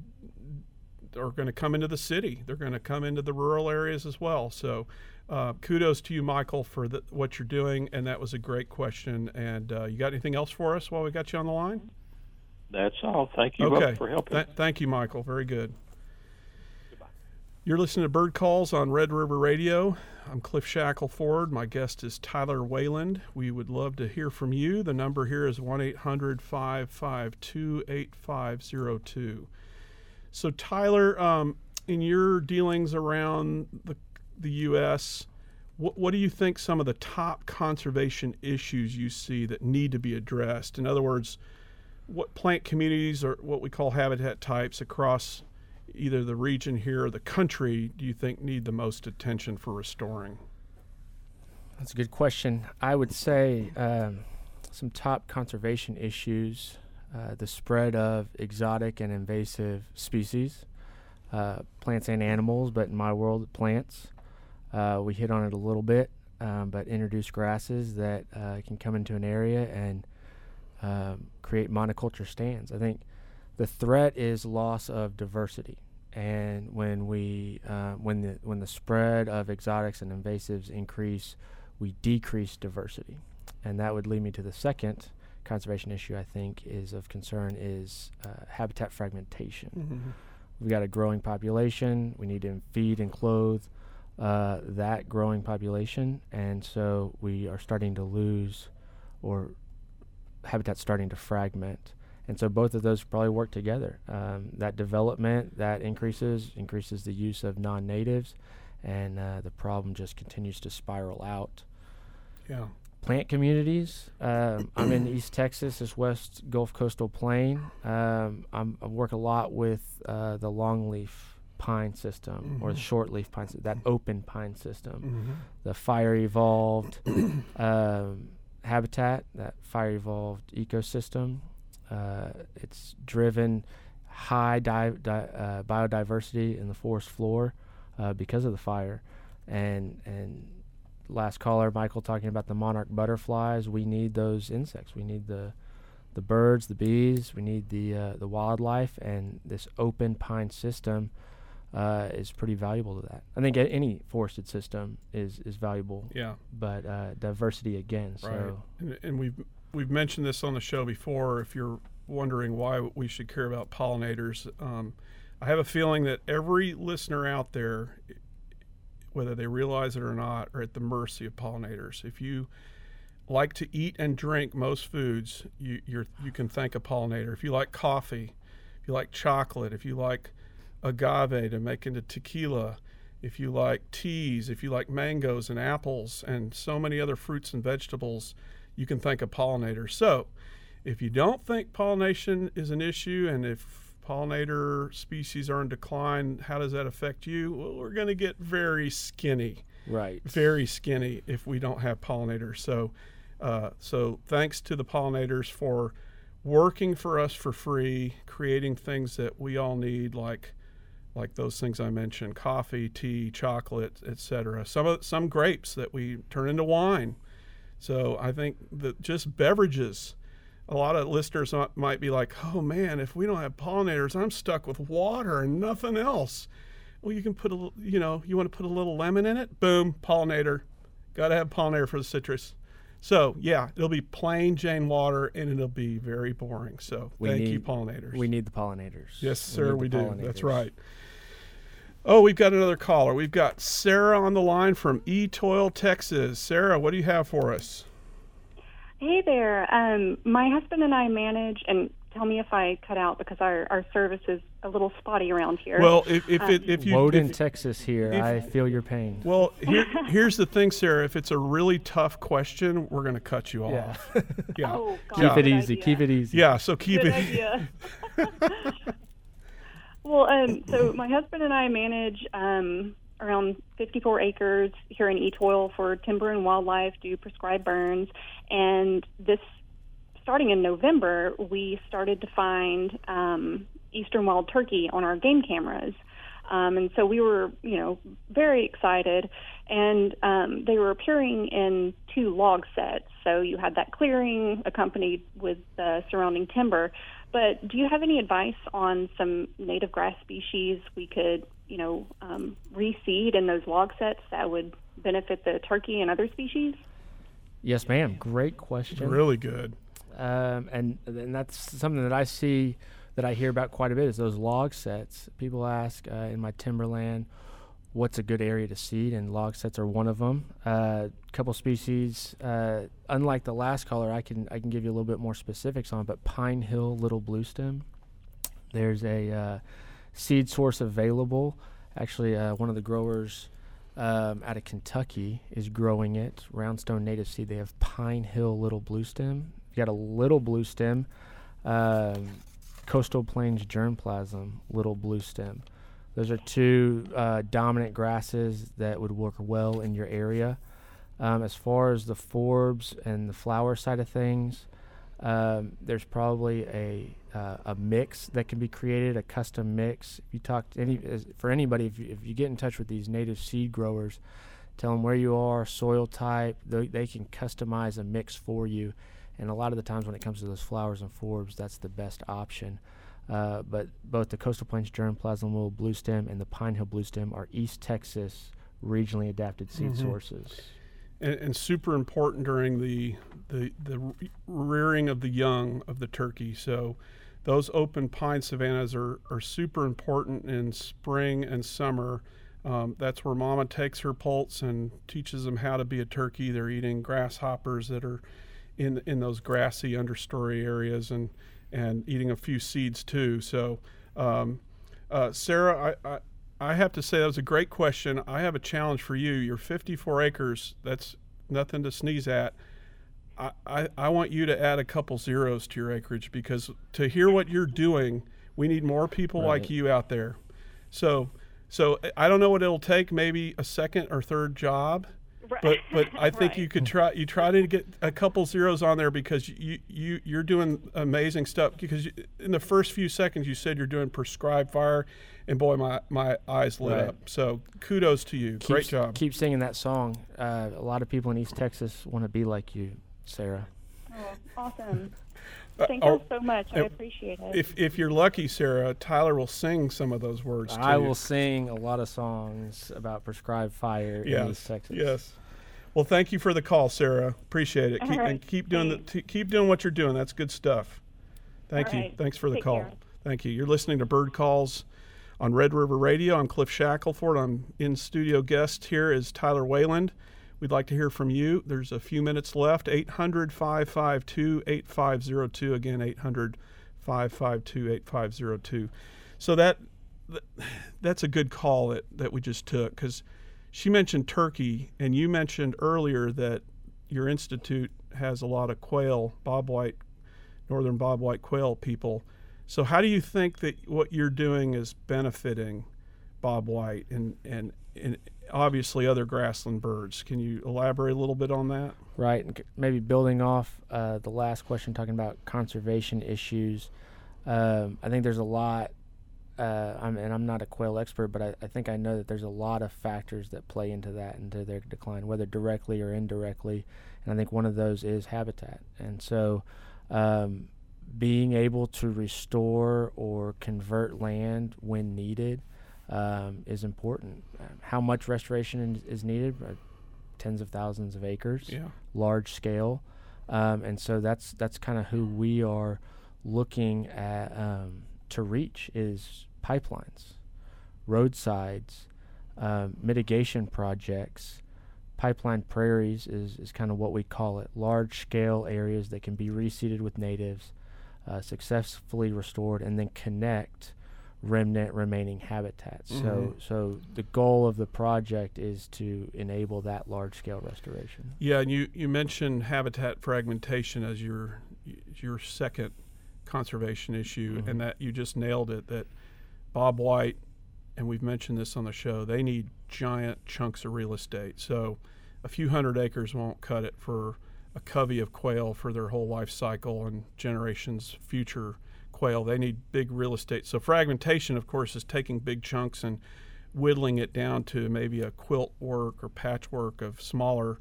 are going to come into the city. They're going to come into the rural areas as well. So, uh, kudos to you, Michael, for the, what you're doing. And that was a great question. And uh, you got anything else for us while we got you on the line? That's all. Thank you okay. for helping. Th- thank you, Michael. Very good. You're listening to Bird Calls on Red River Radio. I'm Cliff Shackelford. My guest is Tyler Wayland. We would love to hear from you. The number here is 1 800 552 8502. So, Tyler, um, in your dealings around the, the U.S., what, what do you think some of the top conservation issues you see that need to be addressed? In other words, what plant communities or what we call habitat types across either the region here or the country do you think need the most attention for restoring? That's a good question. I would say um, some top conservation issues uh, the spread of exotic and invasive species, uh, plants and animals, but in my world, plants. Uh, we hit on it a little bit, um, but introduce grasses that uh, can come into an area and um, create monoculture stands. I think the threat is loss of diversity and when we uh, when the when the spread of exotics and invasives increase, we decrease diversity, and that would lead me to the second conservation issue I think is of concern is uh, habitat fragmentation. Mm-hmm. We've got a growing population. We need to feed and clothe uh, that growing population, and so we are starting to lose, or habitat starting to fragment and so both of those probably work together. Um, that development that increases increases the use of non-natives, and uh, the problem just continues to spiral out. Yeah. Plant communities. Um, I'm in East Texas, this West Gulf Coastal Plain. Um, i work a lot with uh, the longleaf pine system mm-hmm. or the mm-hmm. shortleaf pine, that open pine system, mm-hmm. the fire evolved um, habitat, that fire evolved ecosystem uh, it's driven high di- di- uh, biodiversity in the forest floor uh, because of the fire. And and last caller, Michael, talking about the monarch butterflies. We need those insects. We need the the birds, the bees. We need the uh, the wildlife, and this open pine system. Uh, is pretty valuable to that. I think any forested system is is valuable. Yeah. But uh, diversity again. Right. So and, and we've we've mentioned this on the show before. If you're wondering why we should care about pollinators, um, I have a feeling that every listener out there, whether they realize it or not, are at the mercy of pollinators. If you like to eat and drink most foods, you you can thank a pollinator. If you like coffee, if you like chocolate, if you like agave to make into tequila, if you like teas, if you like mangoes and apples and so many other fruits and vegetables, you can thank a pollinator. So, if you don't think pollination is an issue and if pollinator species are in decline, how does that affect you? Well, we're going to get very skinny. Right. Very skinny if we don't have pollinators. So, uh, so thanks to the pollinators for working for us for free, creating things that we all need, like like those things I mentioned: coffee, tea, chocolate, etc. Some of some grapes that we turn into wine. So I think that just beverages. A lot of listeners might be like, "Oh man, if we don't have pollinators, I'm stuck with water and nothing else." Well, you can put a, you know, you want to put a little lemon in it. Boom, pollinator. Got to have pollinator for the citrus. So yeah, it'll be plain Jane water, and it'll be very boring. So we thank need, you, pollinators. We need the pollinators. Yes, sir, we, we do. That's right. Oh, we've got another caller. We've got Sarah on the line from Etoile, Texas. Sarah, what do you have for us? Hey there. Um, my husband and I manage, and tell me if I cut out because our, our service is a little spotty around here. Well, if, if, um, it, if you. Woden, if, Texas here. If, I feel your pain. Well, here, here's the thing, Sarah. If it's a really tough question, we're going to cut you yeah. off. yeah. Oh, God, keep it easy. Idea. Keep it easy. Yeah, so keep good it. Well, um, so my husband and I manage um, around 54 acres here in Etoile for timber and wildlife, do prescribed burns, and this starting in November, we started to find um, eastern wild turkey on our game cameras. Um, and so we were, you know, very excited. And um, they were appearing in two log sets. So you had that clearing accompanied with the surrounding timber. But do you have any advice on some native grass species we could, you know, um, reseed in those log sets that would benefit the turkey and other species? Yes, ma'am. Great question. Really good. Um, and and that's something that I see that I hear about quite a bit is those log sets. People ask uh, in my timberland, what's a good area to seed, and log sets are one of them. A uh, couple species, uh, unlike the last caller, I can I can give you a little bit more specifics on, but Pine Hill Little Bluestem. There's a uh, seed source available. Actually, uh, one of the growers um, out of Kentucky is growing it. Roundstone Native Seed. They have Pine Hill Little Bluestem. You got a little bluestem. Um, Coastal Plains germplasm, little blue bluestem. Those are two uh, dominant grasses that would work well in your area. Um, as far as the forbs and the flower side of things, um, there's probably a uh, a mix that can be created, a custom mix. If you talk to any for anybody, if you, if you get in touch with these native seed growers, tell them where you are, soil type. They, they can customize a mix for you and a lot of the times when it comes to those flowers and forbs, that's the best option. Uh, but both the Coastal Plains germplasm little bluestem and the Pine Hill bluestem are East Texas regionally adapted seed mm-hmm. sources. And, and, super important during the, the the rearing of the young of the turkey. So those open pine savannas are, are super important in spring and summer. Um, that's where mama takes her poults and teaches them how to be a turkey. They're eating grasshoppers that are in in those grassy understory areas and and eating a few seeds too. So, um, uh, Sarah, I, I, I have to say that was a great question. I have a challenge for you. You're 54 acres. That's nothing to sneeze at. I, I, I want you to add a couple zeros to your acreage because to hear what you're doing, we need more people right. like you out there. So, so I don't know what it'll take. Maybe a second or third job but but I think right. you could try you try to get a couple zeros on there because you you you're doing amazing stuff because you, in the first few seconds you said you're doing prescribed fire and boy my my eyes lit right. up. So kudos to you. Keep, great job. keep singing that song. Uh, a lot of people in East Texas want to be like you Sarah. Oh awesome Uh, thank you so much. I appreciate it. If if you're lucky, Sarah, Tyler will sing some of those words. I will sing a lot of songs about prescribed fire yes, in East Texas. Yes. Well, thank you for the call, Sarah. Appreciate it. Keep, right. And keep doing the t- keep doing what you're doing. That's good stuff. Thank All you. Right. Thanks for the Take call. Care. Thank you. You're listening to Bird Calls on Red River Radio. I'm Cliff Shackelford. I'm in studio guest here is Tyler Wayland. We'd like to hear from you. There's a few minutes left. 800 552 8502. Again, 800 552 8502. So that that's a good call that, that we just took because she mentioned turkey, and you mentioned earlier that your institute has a lot of quail, bobwhite, northern bobwhite quail people. So, how do you think that what you're doing is benefiting bobwhite and, and, and obviously other grassland birds? Can you elaborate a little bit on that? Right, and maybe building off uh, the last question, talking about conservation issues. Um, I think there's a lot uh, I'm, and I'm not a quail expert, but I, I, think I know that there's a lot of factors that play into that, into their decline, whether directly or indirectly. And I think one of those is habitat. And so, um, being able to restore or convert land when needed um, is important. How much restoration is needed? Uh, tens of thousands of acres, yeah. large scale. Um, and so that's that's kind of who we are looking at um, to reach is pipelines, roadsides, uh, mitigation projects. Pipeline prairies is, is kind of what we call it large scale areas that can be reseeded with natives, uh, successfully restored, and then connect remnant remaining habitats. Mm-hmm. So, so the goal of the project is to enable that large scale restoration. Yeah, and you, you mentioned habitat fragmentation as your your second conservation issue, mm-hmm. and that you just nailed it. That bobwhite, and we've mentioned this on the show, they need giant chunks of real estate. So a few hundred acres won't cut it for a covey of quail for their whole life cycle and generations future quail. They need big real estate. So fragmentation, of course, is taking big chunks and whittling it down to maybe a quilt work or patchwork of smaller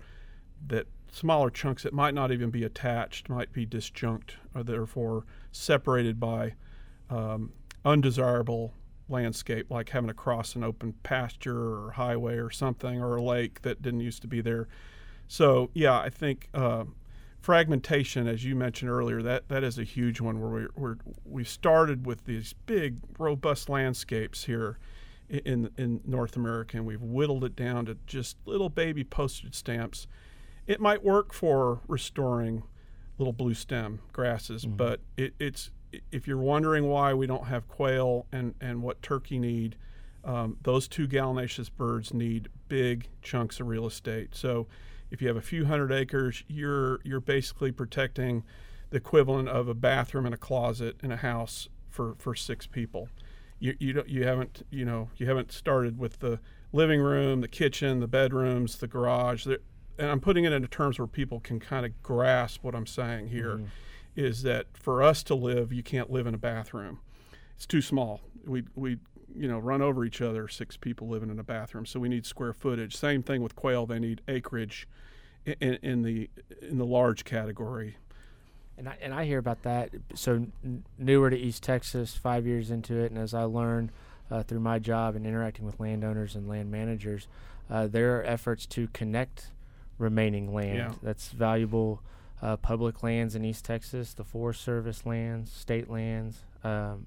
that smaller chunks that might not even be attached, might be disjunct, or therefore separated by um, undesirable landscape, like having to cross an open pasture or highway or something, or a lake that didn't used to be there. So, yeah, I think uh, fragmentation, as you mentioned earlier, that, that is a huge one where we we're, we started with these big, robust landscapes here in, in North America, and we've whittled it down to just little baby postage stamps. It might work for restoring little blue stem grasses, mm-hmm. but it, it's if you're wondering why we don't have quail and, and what turkey need, um, those two gallinaceous birds need big chunks of real estate. So if you have a few hundred acres, you're you're basically protecting the equivalent of a bathroom and a closet in a house for, for six people. You you don't you haven't you know you haven't started with the living room, the kitchen, the bedrooms, the garage. and I'm putting it into terms where people can kind of grasp what I'm saying here. Mm-hmm is that for us to live, you can't live in a bathroom. It's too small. We we you know run over each other. Six people living in a bathroom, so we need square footage. Same thing with quail; they need acreage in, in the in the large category. And I, and I hear about that. So n- newer to East Texas, five years into it, and as I learn uh, through my job and interacting with landowners and land managers, uh, there are efforts to connect remaining land yeah. that's valuable uh, public lands in East Texas, the Forest Service lands, state lands, um,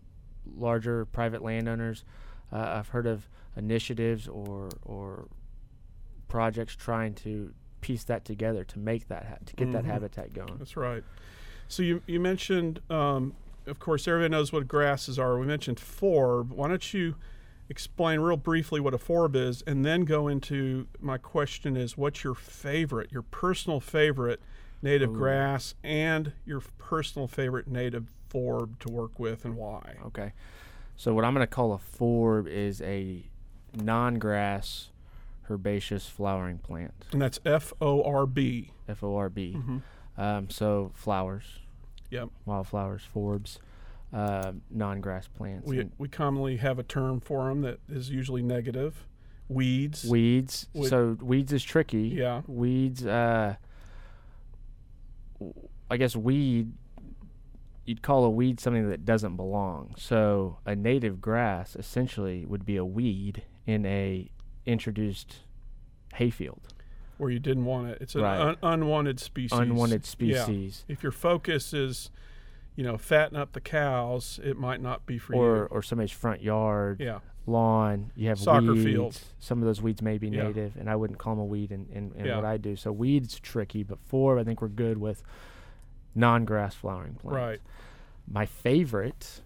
larger private landowners. Uh, I've heard of initiatives or or projects trying to piece that together to make that ha- to get mm-hmm. that habitat going. That's right. So you you mentioned, um, of course, everybody knows what grasses are. We mentioned forb. Why don't you explain real briefly what a forb is, and then go into my question: Is what's your favorite, your personal favorite? native Ooh. grass, and your personal favorite native forb to work with and why. Okay. So what I'm going to call a forb is a non-grass herbaceous flowering plant. And that's F O R B. F O R B. Mm-hmm. Um, so flowers. Yep. Wildflowers, forbs, uh, non-grass plants. We we commonly have a term for them that is usually negative. Weeds. Weeds. so weeds is tricky. Yeah. Weeds. Uh, I guess weed you'd call a weed something that doesn't belong. So a native grass essentially would be a weed in a introduced hayfield. Where you didn't want it. It's an right. un- unwanted species. Unwanted species. Yeah. If your focus is, you know, fatten up the cows, it might not be for or, you. Or somebody's front yard. Yeah. Lawn. You have soccer weeds. field. Some of those weeds may be yeah. native, and I wouldn't call them a weed in, in, in yeah. what I do. So weeds tricky, but forb I think we're good with non-grass flowering plants. Right. My favorite,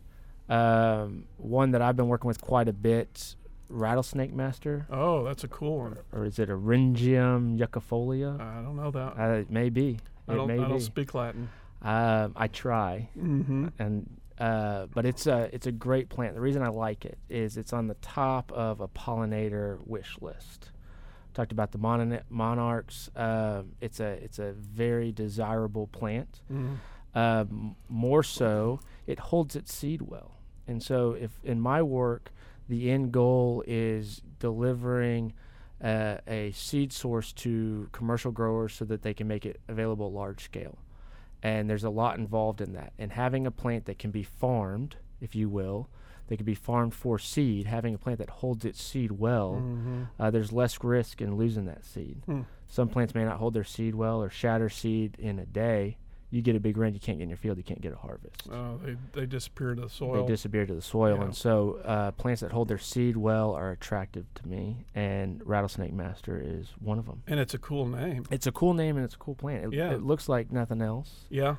um, one that I've been working with quite a bit, rattlesnake master. Oh, that's a cool one. Or, or is it Eryngium yuccifolia? I don't know that. Uh, it may be. I don't, I don't speak Latin. Um, I try, mm-hmm. and uh, but it's a it's a great plant. The reason I like it is it's on the top of a pollinator wish list talked about the mon- monarchs. Uh, it's a it's a very desirable plant. Mm-hmm. Uh, more so, it holds its seed well. And so, if in my work, the end goal is delivering uh, a seed source to commercial growers so that they can make it available large scale. And there's a lot involved in that. And having a plant that can be farmed, if you will, they could be farmed for seed. Having a plant that holds its seed well, mm-hmm. uh, there's less risk in losing that seed. Mm. Some plants may not hold their seed well or shatter seed in a day. You get a big rain, you can't get in your field, you can't get a harvest. Oh, they, they disappear to the soil. They disappear to the soil. Yeah. And so uh, plants that hold their seed well are attractive to me, and Rattlesnake Master is one of them. And it's a cool name. It's a cool name and it's a cool plant. It, yeah. it looks like nothing else. Yeah.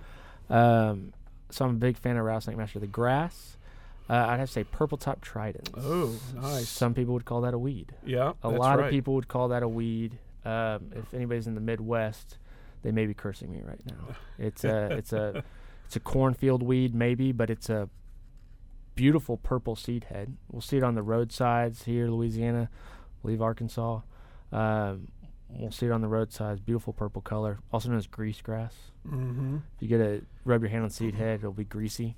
Um, so I'm a big fan of Rattlesnake Master. The grass uh, I'd have to say purple top Tridens. Oh, nice. Some people would call that a weed. Yeah, a lot right. of people would call that a weed. Um, if anybody's in the Midwest, they may be cursing me right now. It's a it's a it's a cornfield weed maybe, but it's a beautiful purple seed head. We'll see it on the roadsides here, Louisiana, I believe Arkansas. Um, we'll see it on the roadsides. Beautiful purple color, also known as grease grass. Mm-hmm. If you get a rub your hand on seed head, it'll be greasy.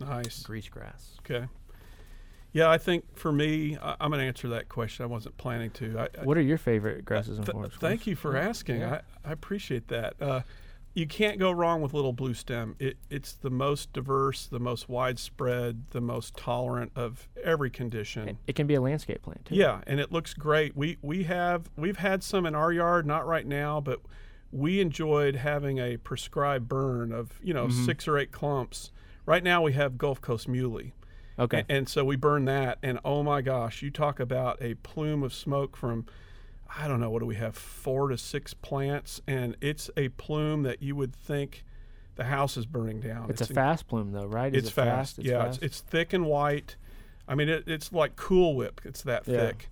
Nice. Grease grass. Okay. Yeah, I think for me, I, am going to answer that question. I wasn't planning to. I, what are your favorite grasses and th- forbs? Thank you for asking. Yeah. I, I appreciate that. Uh, you can't go wrong with little blue stem. It, it's the most diverse, the most widespread, the most tolerant of every condition. It can be a landscape plant too. Yeah, and it looks great. We we have we've had some in our yard, not right now, but we enjoyed having a prescribed burn of you know mm-hmm. six or eight clumps. Right now we have Gulf Coast Muhly. Okay. And, and so we burn that, and oh my gosh, you talk about a plume of smoke from I don't know, what do we have, four to six plants, and it's a plume that you would think the house is burning down. It's, it's a fast plume, though, right? It's it fast. fast? It's yeah, fast? It's, it's thick and white. I mean, it, it's like Cool Whip. It's that yeah. thick,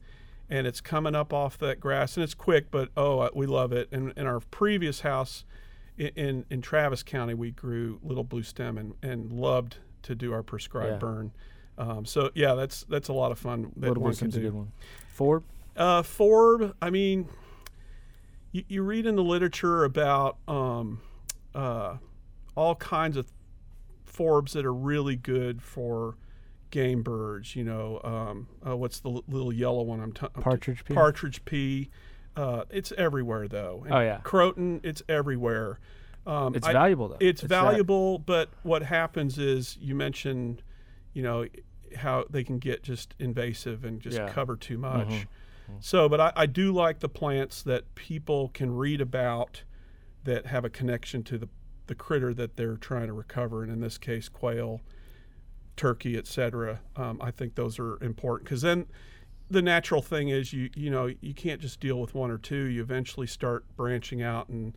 and it's coming up off that grass, and it's quick, but oh, uh, we love it. And in our previous house in, in, Travis County, we grew little blue stem and, and loved to do our prescribed yeah. burn. Um, so yeah, that's that's a lot of fun. That little one can do. a good one. Forb. Uh, Forb, I mean, you, you read in the literature about um, uh, all kinds of forbs that are really good for game birds. You know, um, uh, what's the l- little yellow one? I'm, t- partridge pea. Partridge pea. Uh, it's everywhere though. And oh yeah. Croton, it's everywhere. Um, it's I, valuable though. It's, it's valuable, that. but what happens is you mentioned, you know, how they can get just invasive and just yeah. cover too much. Mm-hmm. So, but I, I do like the plants that people can read about that have a connection to the, the critter that they're trying to recover, and in this case, quail, turkey, etc. Um, I think those are important because then the natural thing is you you know you can't just deal with one or two. You eventually start branching out and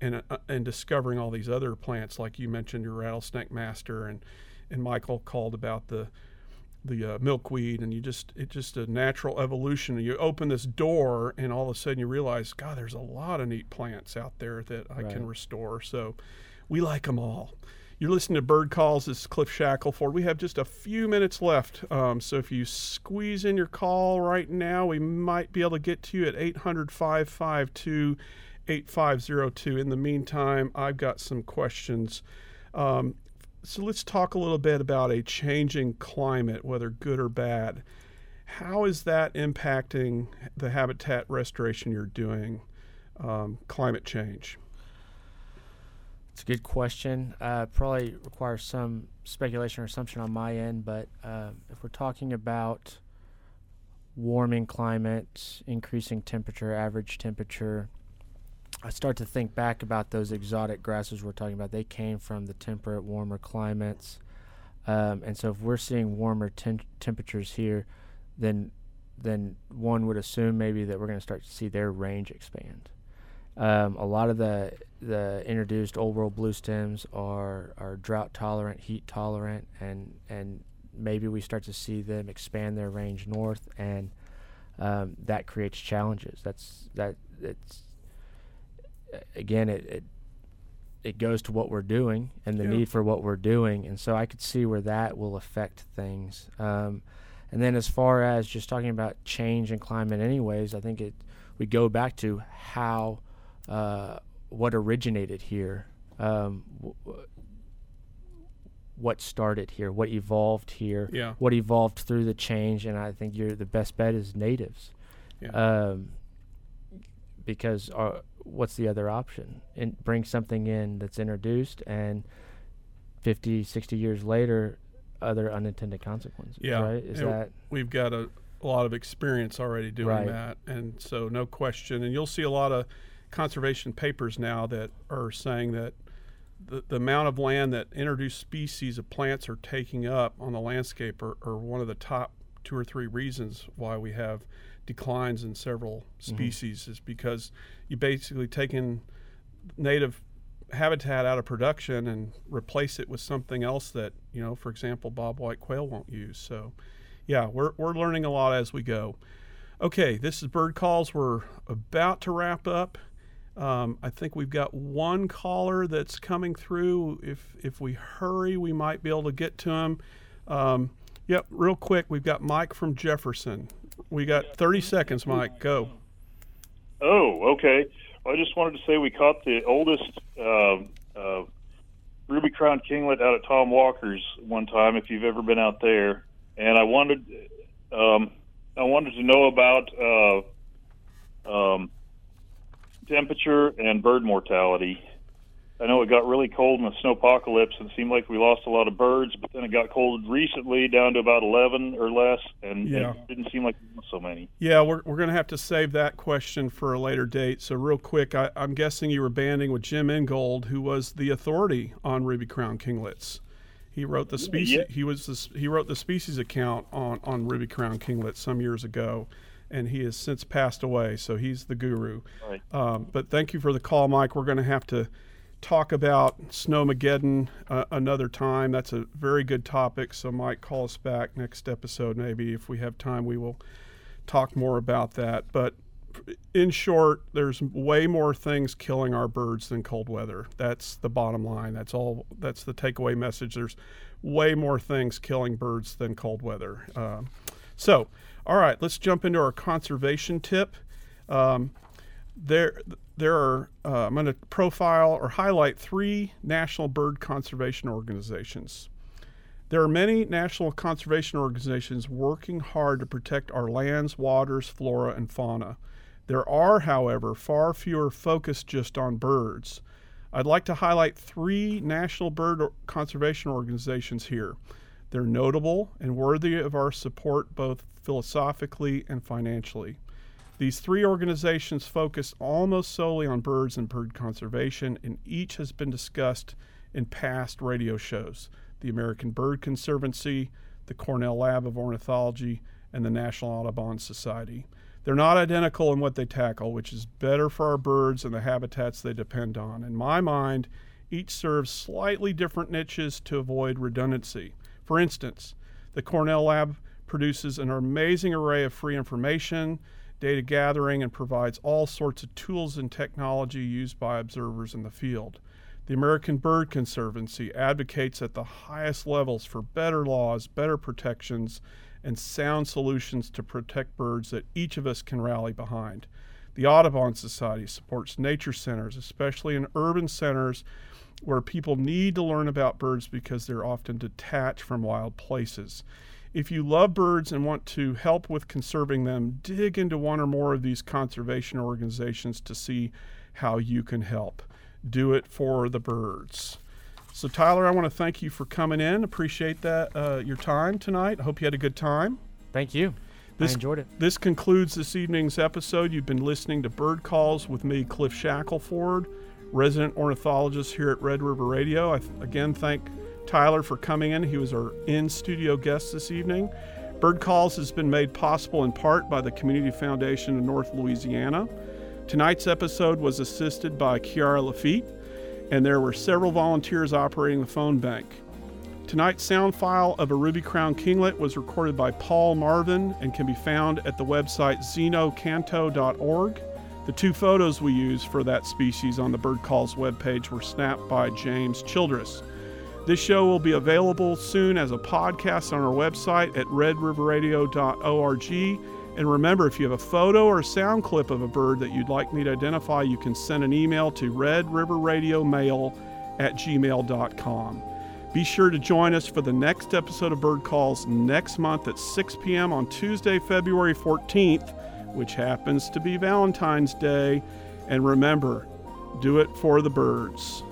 and uh, and discovering all these other plants, like you mentioned your rattlesnake master, and and Michael called about the the uh, milkweed and you just it's just a natural evolution you open this door and all of a sudden you realize god there's a lot of neat plants out there that i right. can restore so we like them all you're listening to bird calls this is cliff shackelford we have just a few minutes left um, so if you squeeze in your call right now we might be able to get to you at 800 552 8502 in the meantime i've got some questions um, so let's talk a little bit about a changing climate, whether good or bad. How is that impacting the habitat restoration you're doing, um, climate change? It's a good question. Uh, probably requires some speculation or assumption on my end, but uh, if we're talking about warming climate, increasing temperature, average temperature, I start to think back about those exotic grasses we're talking about. They came from the temperate, warmer climates. Um, and so if we're seeing warmer ten- temperatures here, then then one would assume maybe that we're going to start to see their range expand. Um, a lot of the the introduced old world blue stems are are drought tolerant, heat tolerant, and and maybe we start to see them expand their range north, and um, that creates challenges. That's that it's again, it, it it goes to what we're doing and the yeah. need for what we're doing, and so I could see where that will affect things. Um, and then as far as just talking about change in climate, anyways, I think it we go back to how uh, what originated here, um, w- what started here, what evolved here, yeah. what evolved through the change, and I think you're the best bet is natives. Yeah. Um, because uh, what's the other option? And bring something in that's introduced, and 50, 60 years later, other unintended consequences. Yeah, right? Is and that we've got a, a, lot of experience already doing right. that, and so no question. And you'll see a lot of conservation papers now that are saying that the, the amount of land that introduced species of plants are taking up on the landscape are, are one of the top two or three reasons why we have declines in several mm-hmm. species mm-hmm. is because you basically taken native habitat out of production and replace it with something else that you know for example bob white quail won't use so yeah we're, we're learning a lot as we go okay this is bird calls we're about to wrap up um, I think we've got one caller that's coming through. If if we hurry, we might be able to get to him. Um, yep, real quick, we've got Mike from Jefferson. We got 30 seconds, Mike. Go. Oh, okay. Well, I just wanted to say we caught the oldest uh, uh, ruby crowned kinglet out at Tom Walker's one time. If you've ever been out there, and I wanted um, I wanted to know about uh, um, temperature and bird mortality. I know it got really cold in the snowpocalypse, and it seemed like we lost a lot of birds. But then it got cold recently, down to about eleven or less, and Yeah. it didn't seem like so many. Yeah, we're, we're going to have to save that question for a later date. So, real quick, I, I'm guessing you were banding with Jim Ingold, who was the authority on ruby crown kinglets. He wrote the species. yeah. He was the, he wrote the species account on on ruby crown kinglets some years ago, and he has since passed away. So he's the guru. Right. Um, but thank you for the call, Mike. We're going to have to talk about Snowmageddon uh, another time. That's a very good topic. So, Mike, call us back next episode. Maybe if we have time, we will talk more about that. But in short, there's way more things killing our birds than cold weather. That's the bottom line. That's all. That's the takeaway message. There's way more things killing birds than cold weather. Um, so, all right, let's jump into our conservation tip. Um, there, there are. Uh, I'm going to profile or highlight three national bird conservation organizations. There are many national conservation organizations working hard to protect our lands, waters, flora, and fauna. There are, however, far fewer focused just on birds. I'd like to highlight three national bird conservation organizations here. They're notable and worthy of our support both philosophically and financially. These three organizations focus almost solely on birds and bird conservation, and each has been discussed in past radio shows the American Bird Conservancy, the Cornell Lab of Ornithology, and the National Audubon Society. They're not identical in what they tackle, which is better for our birds and the habitats they depend on. In my mind, each serves slightly different niches to avoid redundancy. For instance, the Cornell Lab produces an amazing array of free information, data gathering, and provides all sorts of tools and technology used by observers in the field. The American Bird Conservancy advocates at the highest levels for better laws, better protections, and sound solutions to protect birds that each of us can rally behind. The Audubon Society supports nature centers, especially in urban centers where people need to learn about birds because they're often detached from wild places. If you love birds and want to help with conserving them, dig into one or more of these conservation organizations to see how you can help. Do it for the birds. So, Tyler, I want to thank you for coming in. Appreciate that uh, your time tonight. I hope you had a good time. Thank you. This- I enjoyed it. This concludes this evening's episode. You've been listening to Bird Calls with me, Cliff Shackelford, resident ornithologist here at Red River Radio. I th- again thank Tyler for coming in. He was our in studio guest this evening. Bird Calls has been made possible in part by the Community Foundation of North Louisiana. Tonight's episode was assisted by Kiara Lafitte, and there were several volunteers operating the phone bank. Tonight's sound file of a Ruby Crown Kinglet was recorded by Paul Marvin and can be found at the website xenocanto.org. The two photos we used for that species on the Bird Calls webpage were snapped by James Childress. This show will be available soon as a podcast on our website at redriverradio.org. And remember, if you have a photo or a sound clip of a bird that you'd like me to identify, you can send an email to redriverradiomail at gmail.com. Be sure to join us for the next episode of Bird Calls next month at 6 p.m. on Tuesday, February 14th, which happens to be Valentine's Day. And remember, do it for the birds.